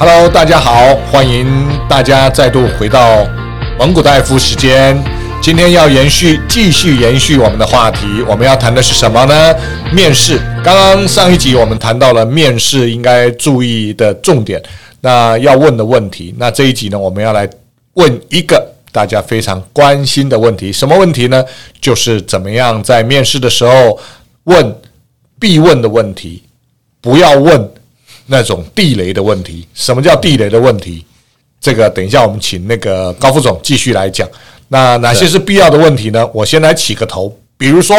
Hello，大家好，欢迎大家再度回到蒙古大夫时间。今天要延续，继续延续我们的话题，我们要谈的是什么呢？面试。刚刚上一集我们谈到了面试应该注意的重点，那要问的问题。那这一集呢，我们要来问一个大家非常关心的问题，什么问题呢？就是怎么样在面试的时候问必问的问题，不要问。那种地雷的问题，什么叫地雷的问题？这个等一下我们请那个高副总继续来讲。那哪些是必要的问题呢？我先来起个头，比如说，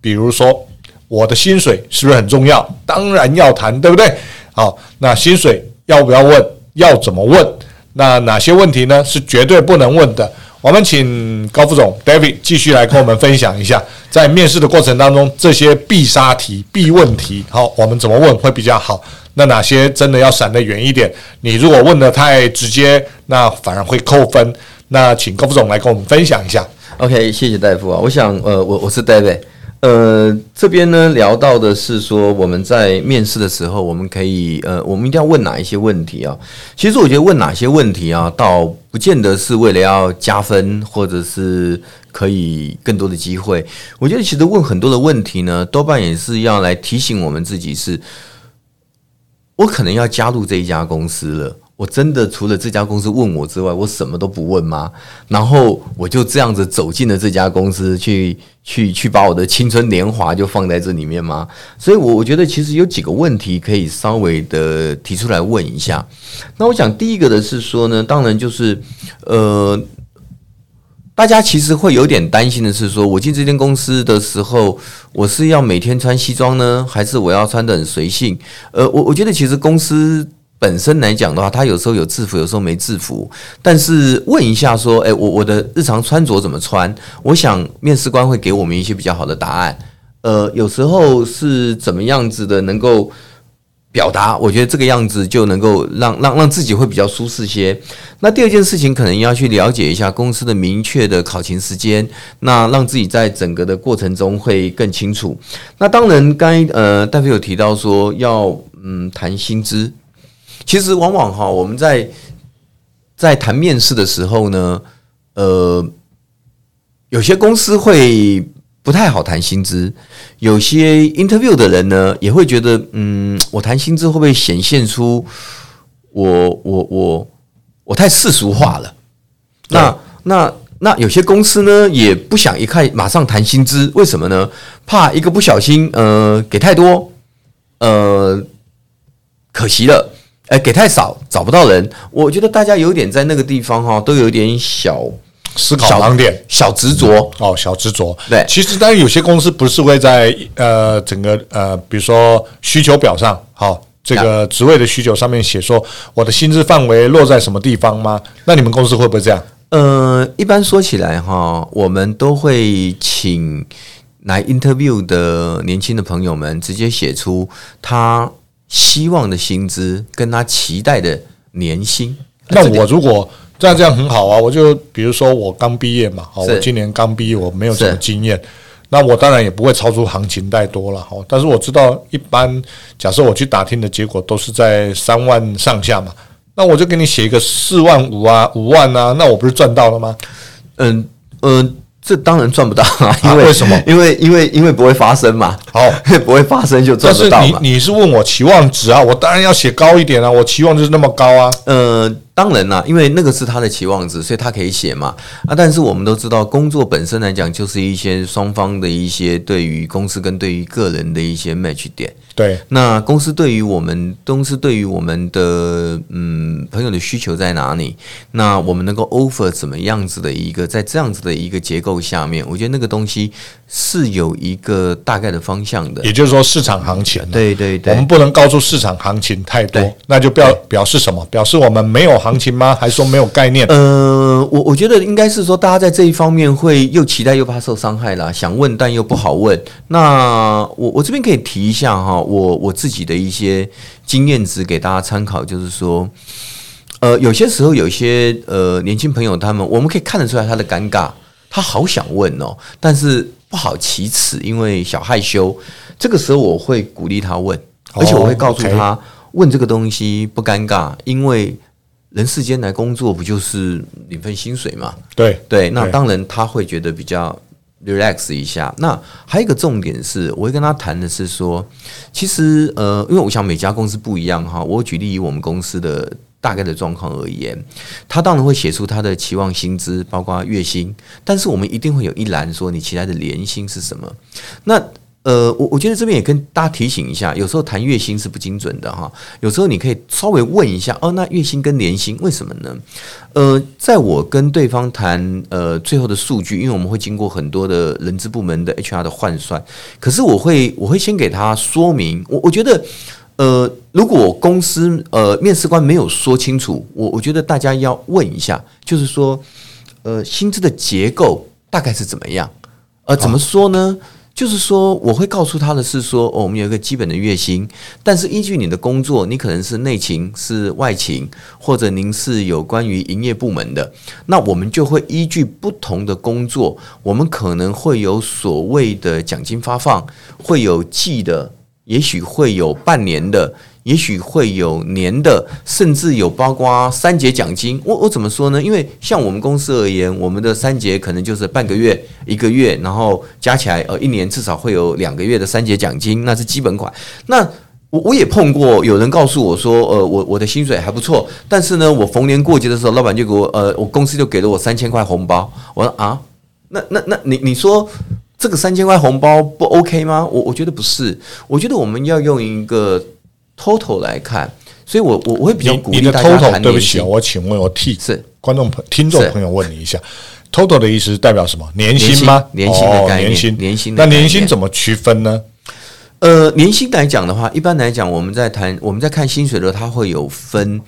比如说我的薪水是不是很重要？当然要谈，对不对？好，那薪水要不要问？要怎么问？那哪些问题呢？是绝对不能问的。我们请高副总 David 继续来跟我们分享一下，在面试的过程当中，这些必杀题、必问题，好，我们怎么问会比较好？那哪些真的要闪得远一点？你如果问的太直接，那反而会扣分。那请高副总来跟我们分享一下。OK，谢谢大夫啊。我想，呃，我我是 David，呃，这边呢聊到的是说，我们在面试的时候，我们可以，呃，我们一定要问哪一些问题啊？其实我觉得问哪些问题啊，倒不见得是为了要加分，或者是可以更多的机会。我觉得其实问很多的问题呢，多半也是要来提醒我们自己是。我可能要加入这一家公司了，我真的除了这家公司问我之外，我什么都不问吗？然后我就这样子走进了这家公司，去去去把我的青春年华就放在这里面吗？所以，我我觉得其实有几个问题可以稍微的提出来问一下。那我想第一个的是说呢，当然就是呃。大家其实会有点担心的是，说我进这间公司的时候，我是要每天穿西装呢，还是我要穿得很随性？呃，我我觉得其实公司本身来讲的话，他有时候有制服，有时候没制服。但是问一下说，诶，我我的日常穿着怎么穿？我想面试官会给我们一些比较好的答案。呃，有时候是怎么样子的，能够。表达，我觉得这个样子就能够让让让自己会比较舒适些。那第二件事情，可能要去了解一下公司的明确的考勤时间，那让自己在整个的过程中会更清楚。那当然，刚呃，戴夫有提到说要嗯谈薪资，其实往往哈，我们在在谈面试的时候呢，呃，有些公司会。不太好谈薪资，有些 interview 的人呢也会觉得，嗯，我谈薪资会不会显现出我我我我太世俗化了？那那那有些公司呢也不想一看马上谈薪资，为什么呢？怕一个不小心，呃，给太多，呃，可惜了，哎，给太少找不到人。我觉得大家有点在那个地方哈，都有点小。思考盲点，小执着哦，小执着。对，其实当然有些公司不是会在呃整个呃，比如说需求表上，好，这个职位的需求上面写说我的薪资范围落在什么地方吗？那你们公司会不会这样？呃，一般说起来哈，我们都会请来 interview 的年轻的朋友们直接写出他希望的薪资跟他期待的年薪。那我如果这样这样很好啊！我就比如说我刚毕业嘛，好，我今年刚毕业，我没有什么经验，那我当然也不会超出行情太多了，好，但是我知道一般，假设我去打听的结果都是在三万上下嘛，那我就给你写一个四万五啊，五万啊，那我不是赚到了吗？嗯嗯。这当然赚不到啊，因为，啊，为什么？因为因为因为不会发生嘛，好，不会发生就赚不到你你是问我期望值啊，我当然要写高一点啊，我期望就是那么高啊。呃，当然啦，因为那个是他的期望值，所以他可以写嘛。啊，但是我们都知道，工作本身来讲，就是一些双方的一些对于公司跟对于个人的一些 match 点。对，那公司对于我们，公司对于我们的嗯朋友的需求在哪里？那我们能够 offer 怎么样子的一个，在这样子的一个结构下面，我觉得那个东西是有一个大概的方向的。也就是说，市场行情。对对对，我们不能告诉市场行情太多，那就表表示什么？表示我们没有行情吗？还说没有概念？呃，我我觉得应该是说，大家在这一方面会又期待又怕受伤害啦，想问但又不好问。那我我这边可以提一下哈。我我自己的一些经验值给大家参考，就是说，呃，有些时候有一些呃年轻朋友他们，我们可以看得出来他的尴尬，他好想问哦，但是不好启齿，因为小害羞。这个时候我会鼓励他问，而且我会告诉他，问这个东西不尴尬，因为人世间来工作不就是领份薪水嘛？对对，那当然他会觉得比较 relax 一下。那还有一个重点是，我会跟他谈的是说，其实呃，因为我想每家公司不一样哈。我举例以我们公司的大概的状况而言，他当然会写出他的期望薪资，包括月薪，但是我们一定会有一栏说你期待的年薪是什么。那呃，我我觉得这边也跟大家提醒一下，有时候谈月薪是不精准的哈。有时候你可以稍微问一下，哦，那月薪跟年薪为什么呢？呃，在我跟对方谈呃最后的数据，因为我们会经过很多的人资部门的 HR 的换算，可是我会我会先给他说明，我我觉得呃，如果公司呃面试官没有说清楚，我我觉得大家要问一下，就是说呃薪资的结构大概是怎么样？呃，怎么说呢？就是说，我会告诉他的是说，我们有一个基本的月薪，但是依据你的工作，你可能是内勤、是外勤，或者您是有关于营业部门的，那我们就会依据不同的工作，我们可能会有所谓的奖金发放，会有季的，也许会有半年的。也许会有年的，甚至有包括三节奖金。我我怎么说呢？因为像我们公司而言，我们的三节可能就是半个月、一个月，然后加起来呃一年至少会有两个月的三节奖金，那是基本款。那我我也碰过有人告诉我说，呃，我我的薪水还不错，但是呢，我逢年过节的时候，老板就给我呃，我公司就给了我三千块红包。我说啊，那那那你你说这个三千块红包不 OK 吗？我我觉得不是，我觉得我们要用一个。Total 来看，所以我我我会比较鼓励大家谈年薪。对不起啊，我请问我替是观众朋听众朋友问你一下，total 的意思是代表什么？年薪吗？年薪的概念，年薪年薪。那年薪怎么区分呢？呃，年薪来讲的话，一般来讲，我们在谈我们在看薪水的时候，它会有分。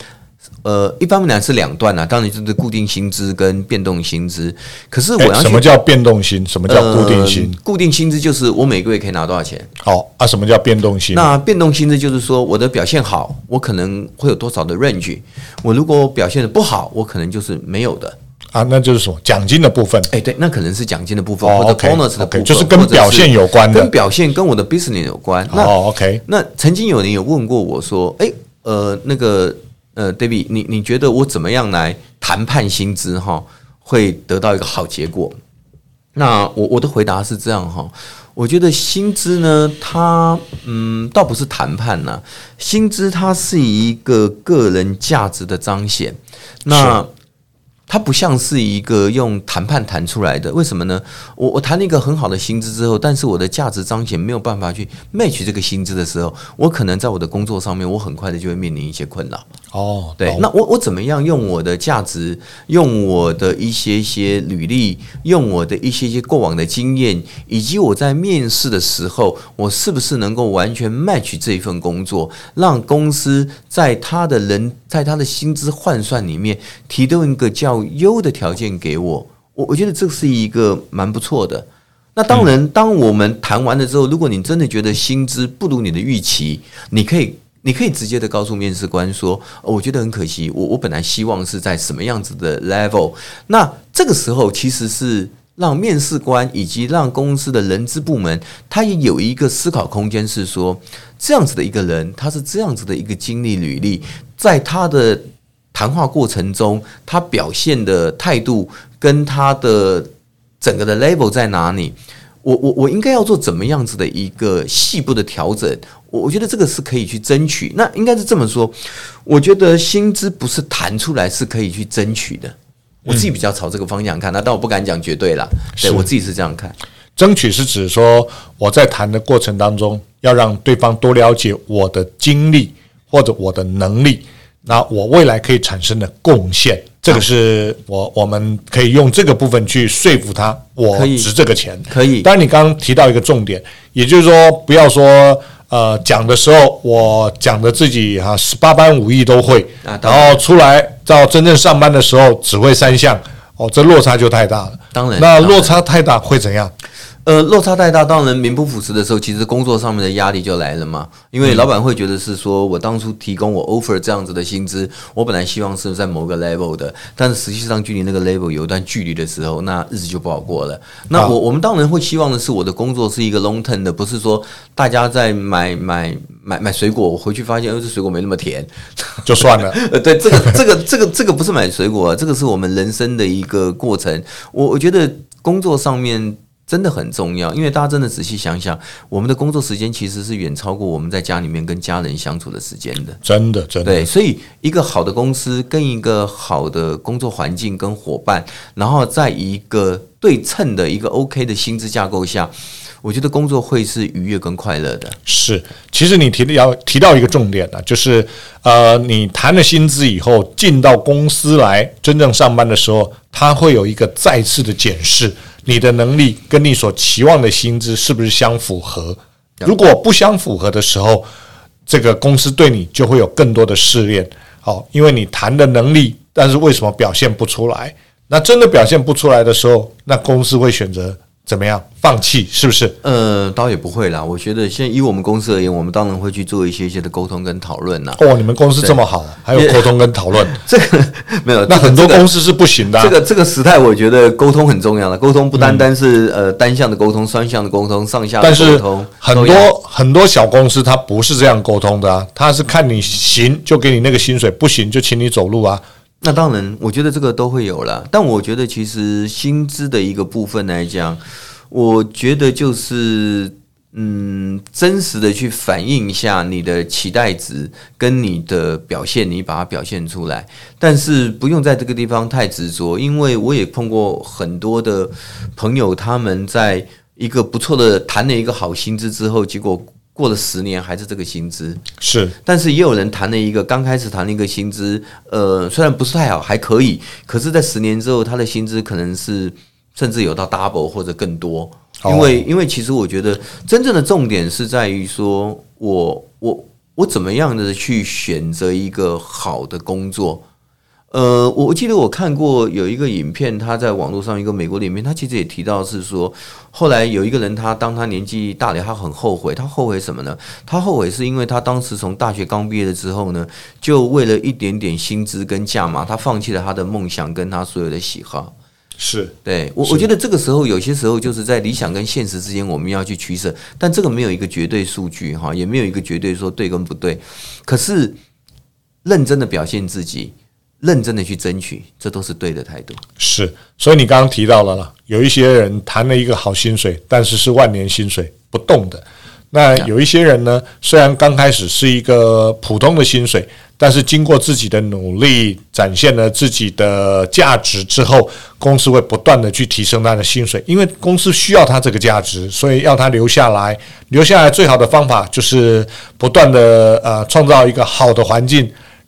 呃，一般来讲是两段啊，当然就是固定薪资跟变动薪资。可是我要、欸、什么叫变动薪？什么叫固定薪？呃、固定薪资就是我每个月可以拿多少钱。好啊，什么叫变动薪？那变动薪资就是说我的表现好，我可能会有多少的 range。我如果表现的不好，我可能就是没有的啊。那就是说奖金的部分。哎、欸，对，那可能是奖金的部分，哦、或者 bonus 的部分，okay, okay, 就是跟表现有关的，跟表现跟我的 business 有关。那哦，OK。那曾经有人有问过我说，哎、欸，呃，那个。呃，David，你你觉得我怎么样来谈判薪资哈，会得到一个好结果？那我我的回答是这样哈，我觉得薪资呢，它嗯，倒不是谈判呐，薪资它是一个个人价值的彰显。那它不像是一个用谈判谈出来的，为什么呢？我我谈了一个很好的薪资之后，但是我的价值彰显没有办法去 match 这个薪资的时候，我可能在我的工作上面，我很快的就会面临一些困扰。哦，对，那我我怎么样用我的价值，用我的一些一些履历，用我的一些些过往的经验，以及我在面试的时候，我是不是能够完全 match 这一份工作，让公司在他的人在他的薪资换算里面提供一个较优的条件给我？我我觉得这是一个蛮不错的。那当然，当我们谈完了之后，如果你真的觉得薪资不如你的预期，你可以。你可以直接的告诉面试官说，我觉得很可惜，我我本来希望是在什么样子的 level。那这个时候其实是让面试官以及让公司的人资部门，他也有一个思考空间，是说这样子的一个人，他是这样子的一个经历履历，在他的谈话过程中，他表现的态度跟他的整个的 level 在哪里？我我我应该要做怎么样子的一个细部的调整？我我觉得这个是可以去争取。那应该是这么说，我觉得薪资不是谈出来是可以去争取的。我自己比较朝这个方向看，那但我不敢讲绝对啦。对，我自己是这样看。争取是指说我在谈的过程当中，要让对方多了解我的经历或者我的能力，那我未来可以产生的贡献。这个是我我们可以用这个部分去说服他，我值这个钱，可以。当然，你刚刚提到一个重点，也就是说，不要说呃讲的时候，我讲的自己哈十八般武艺都会，然后出来到真正上班的时候只会三项，哦，这落差就太大了。当然，那落差太大会怎样？呃，落差太大，当然名不副实的时候，其实工作上面的压力就来了嘛。因为老板会觉得是说我当初提供我 offer 这样子的薪资，我本来希望是在某个 level 的，但是实际上距离那个 level 有一段距离的时候，那日子就不好过了。那我我们当然会希望的是我的工作是一个 long term 的，不是说大家在买买买买水果，我回去发现，呃，这水果没那么甜，就算了。呃，对，这个这个这个这个不是买水果，这个是我们人生的一个过程。我我觉得工作上面。真的很重要，因为大家真的仔细想想，我们的工作时间其实是远超过我们在家里面跟家人相处的时间的。真的，真的。对，所以一个好的公司跟一个好的工作环境跟伙伴，然后在一个对称的一个 OK 的薪资架构下，我觉得工作会是愉悦跟快乐的。是，其实你提的要提到一个重点呢，就是呃，你谈了薪资以后，进到公司来真正上班的时候，他会有一个再次的检视。你的能力跟你所期望的薪资是不是相符合？如果不相符合的时候，这个公司对你就会有更多的试炼。好，因为你谈的能力，但是为什么表现不出来？那真的表现不出来的时候，那公司会选择。怎么样？放弃是不是？呃，倒也不会啦。我觉得，现在以我们公司而言，我们当然会去做一些一些的沟通跟讨论呐。哦，你们公司这么好，还有沟通跟讨论？这个没有，那很多公司是不行的。这个这个时代，我觉得沟通很重要的。沟通不单单是呃单向的沟通，双向的沟通，上下的沟通。但是很多很多小公司，它不是这样沟通的啊。它是看你行就给你那个薪水，不行就请你走路啊。那当然，我觉得这个都会有了。但我觉得，其实薪资的一个部分来讲。我觉得就是，嗯，真实的去反映一下你的期待值跟你的表现，你把它表现出来。但是不用在这个地方太执着，因为我也碰过很多的朋友，他们在一个不错的谈了一个好薪资之后，结果过了十年还是这个薪资。是，但是也有人谈了一个刚开始谈了一个薪资，呃，虽然不是太好，还可以，可是，在十年之后，他的薪资可能是。甚至有到 double 或者更多，因为因为其实我觉得真正的重点是在于说我我我怎么样的去选择一个好的工作。呃，我记得我看过有一个影片，他在网络上一个美国的影片，他其实也提到是说，后来有一个人他当他年纪大了，他很后悔，他后悔什么呢？他后悔是因为他当时从大学刚毕业了之后呢，就为了一点点薪资跟价码，他放弃了他的梦想跟他所有的喜好。是对我，我觉得这个时候有些时候就是在理想跟现实之间，我们要去取舍，但这个没有一个绝对数据哈，也没有一个绝对说对跟不对。可是认真的表现自己，认真的去争取，这都是对的态度。是，所以你刚刚提到了啦，有一些人谈了一个好薪水，但是是万年薪水不动的。那有一些人呢，虽然刚开始是一个普通的薪水。但是经过自己的努力，展现了自己的价值之后，公司会不断的去提升他的薪水，因为公司需要他这个价值，所以要他留下来。留下来最好的方法就是不断的呃创造一个好的环境，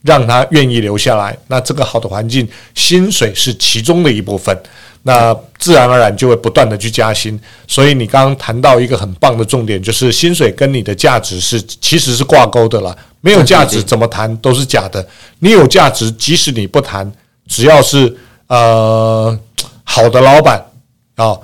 让他愿意留下来。那这个好的环境，薪水是其中的一部分。那自然而然就会不断的去加薪，所以你刚刚谈到一个很棒的重点，就是薪水跟你的价值是其实是挂钩的了。没有价值怎么谈都是假的。你有价值，即使你不谈，只要是呃好的老板啊、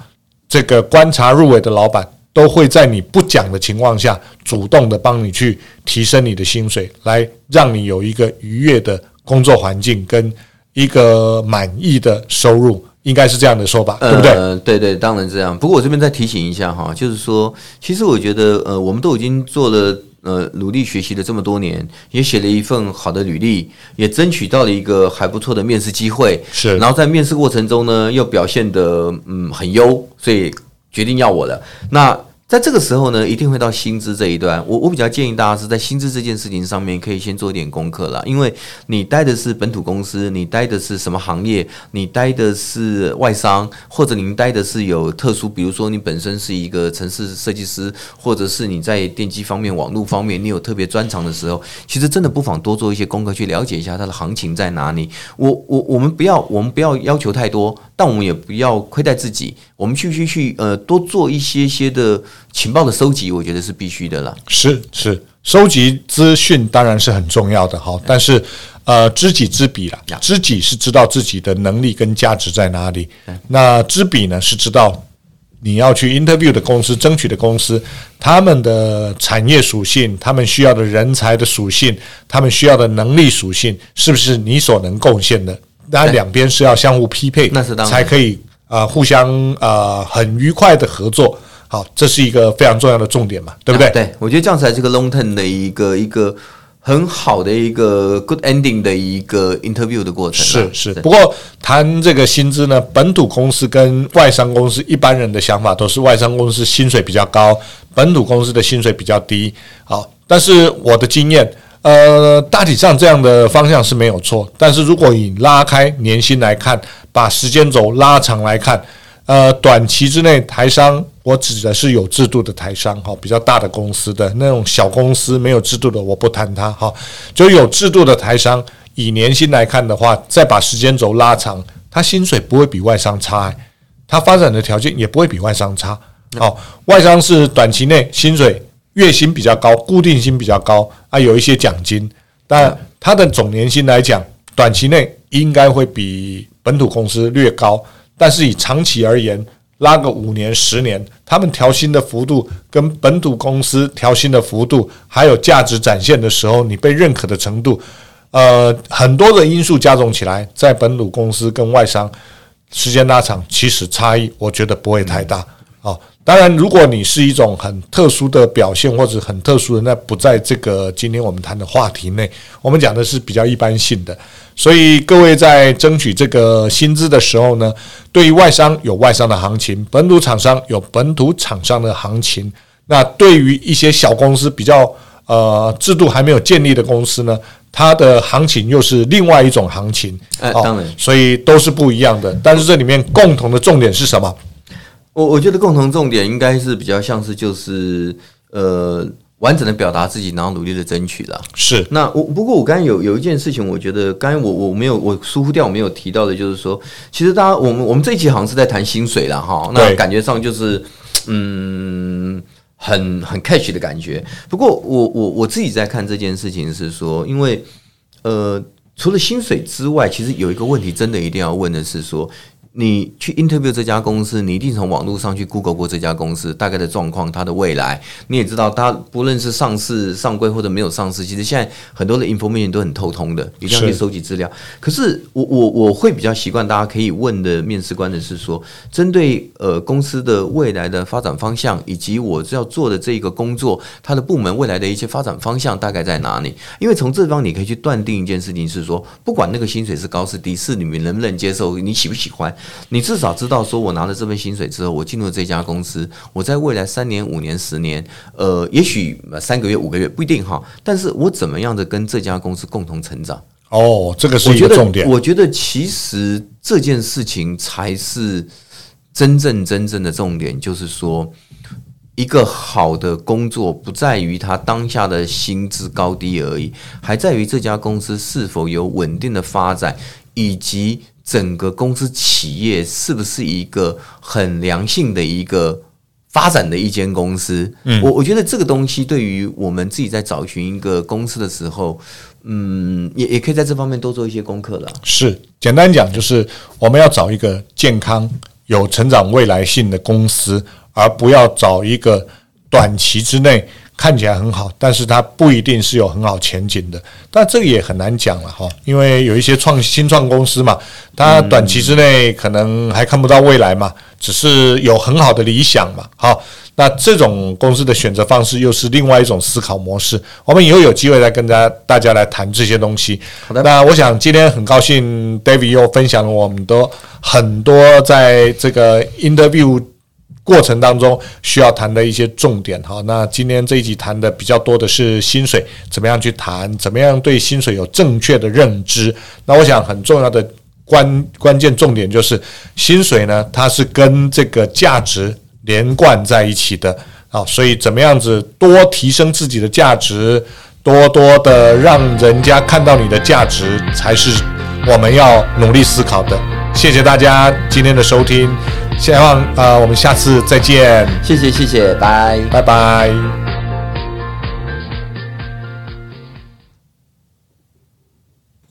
这个观察入微的老板，都会在你不讲的情况下，主动的帮你去提升你的薪水，来让你有一个愉悦的工作环境跟一个满意的收入。应该是这样的说法，对不对？呃，对对，当然这样。不过我这边再提醒一下哈，就是说，其实我觉得，呃，我们都已经做了，呃，努力学习了这么多年，也写了一份好的履历，也争取到了一个还不错的面试机会，是。然后在面试过程中呢，又表现得嗯很优，所以决定要我的。那。在这个时候呢，一定会到薪资这一段。我我比较建议大家是在薪资这件事情上面，可以先做一点功课了。因为你待的是本土公司，你待的是什么行业？你待的是外商，或者您待的是有特殊，比如说你本身是一个城市设计师，或者是你在电机方面、网络方面，你有特别专长的时候，其实真的不妨多做一些功课，去了解一下它的行情在哪里。我我我们不要，我们不要要求太多。但我们也不要亏待自己，我们去去去，呃，多做一些些的情报的收集，我觉得是必须的了。是是，收集资讯当然是很重要的哈，但是呃，知己知彼啦，知己是知道自己的能力跟价值在哪里，那知彼呢是知道你要去 interview 的公司、争取的公司，他们的产业属性、他们需要的人才的属性、他们需要的能力属性，是不是你所能贡献的？那两边是要相互匹配，那是当然才可以啊、呃，互相啊、呃，很愉快的合作。好，这是一个非常重要的重点嘛，对不对？啊、对，我觉得这样才是个 long term 的一个一个很好的一个 good ending 的一个 interview 的过程。是是，不过谈这个薪资呢，本土公司跟外商公司一般人的想法都是外商公司薪水比较高，本土公司的薪水比较低。好，但是我的经验，呃，大体上这样的方向是没有错。但是如果以拉开年薪来看，把时间轴拉长来看。呃，短期之内，台商我指的是有制度的台商哈，比较大的公司的那种小公司没有制度的，我不谈它哈。就有制度的台商，以年薪来看的话，再把时间轴拉长，他薪水不会比外商差，他发展的条件也不会比外商差。好，外商是短期内薪水月薪比较高，固定薪比较高啊，有一些奖金，但它的总年薪来讲，短期内应该会比本土公司略高。但是以长期而言，拉个五年、十年，他们调薪的幅度跟本土公司调薪的幅度，还有价值展现的时候，你被认可的程度，呃，很多的因素加总起来，在本土公司跟外商时间拉长，其实差异我觉得不会太大。啊，当然，如果你是一种很特殊的表现或者很特殊的，那不在这个今天我们谈的话题内。我们讲的是比较一般性的。所以各位在争取这个薪资的时候呢，对于外商有外商的行情，本土厂商有本土厂商的行情。那对于一些小公司比较呃制度还没有建立的公司呢，它的行情又是另外一种行情。哎，当然，所以都是不一样的。但是这里面共同的重点是什么？我我觉得共同重点应该是比较像是就是呃。完整的表达自己，然后努力的争取了。是。那我不过我刚才有有一件事情，我觉得刚才我我没有我疏忽掉，我没有提到的，就是说，其实大家我们我们这一期好像是在谈薪水了哈。那感觉上就是嗯，很很 catch 的感觉。不过我我我自己在看这件事情是说，因为呃，除了薪水之外，其实有一个问题，真的一定要问的是说。你去 interview 这家公司，你一定从网络上去 Google 过这家公司大概的状况，它的未来，你也知道，它不论是上市、上柜或者没有上市，其实现在很多的 information 都很透通的，一定要去收集资料。可是我我我会比较习惯，大家可以问的面试官的是说，针对呃公司的未来的发展方向，以及我要做的这个工作，它的部门未来的一些发展方向大概在哪里？因为从这方你可以去断定一件事情是说，不管那个薪水是高是低，是你们能不能接受，你喜不喜欢。你至少知道，说我拿了这份薪水之后，我进入这家公司，我在未来三年、五年、十年，呃，也许三个月、五个月不一定哈，但是我怎么样的跟这家公司共同成长？哦，这个是一个重点。我觉得其实这件事情才是真正真正的重点，就是说，一个好的工作不在于他当下的薪资高低而已，还在于这家公司是否有稳定的发展，以及。整个公司企业是不是一个很良性的一个发展的一间公司？嗯，我我觉得这个东西对于我们自己在找寻一个公司的时候，嗯，也也可以在这方面多做一些功课了。是，简单讲就是我们要找一个健康、有成长未来性的公司，而不要找一个短期之内。看起来很好，但是它不一定是有很好前景的。但这个也很难讲了哈，因为有一些创新创公司嘛，它短期之内可能还看不到未来嘛，只是有很好的理想嘛。好，那这种公司的选择方式又是另外一种思考模式。我们以后有机会再跟大家大家来谈这些东西。好的，那我想今天很高兴，David 又分享了我们的很多在这个 interview。过程当中需要谈的一些重点，好，那今天这一集谈的比较多的是薪水，怎么样去谈，怎么样对薪水有正确的认知。那我想很重要的关关键重点就是薪水呢，它是跟这个价值连贯在一起的，啊，所以怎么样子多提升自己的价值，多多的让人家看到你的价值，才是我们要努力思考的。谢谢大家今天的收听。希望呃，我们下次再见。谢谢谢谢，拜拜拜。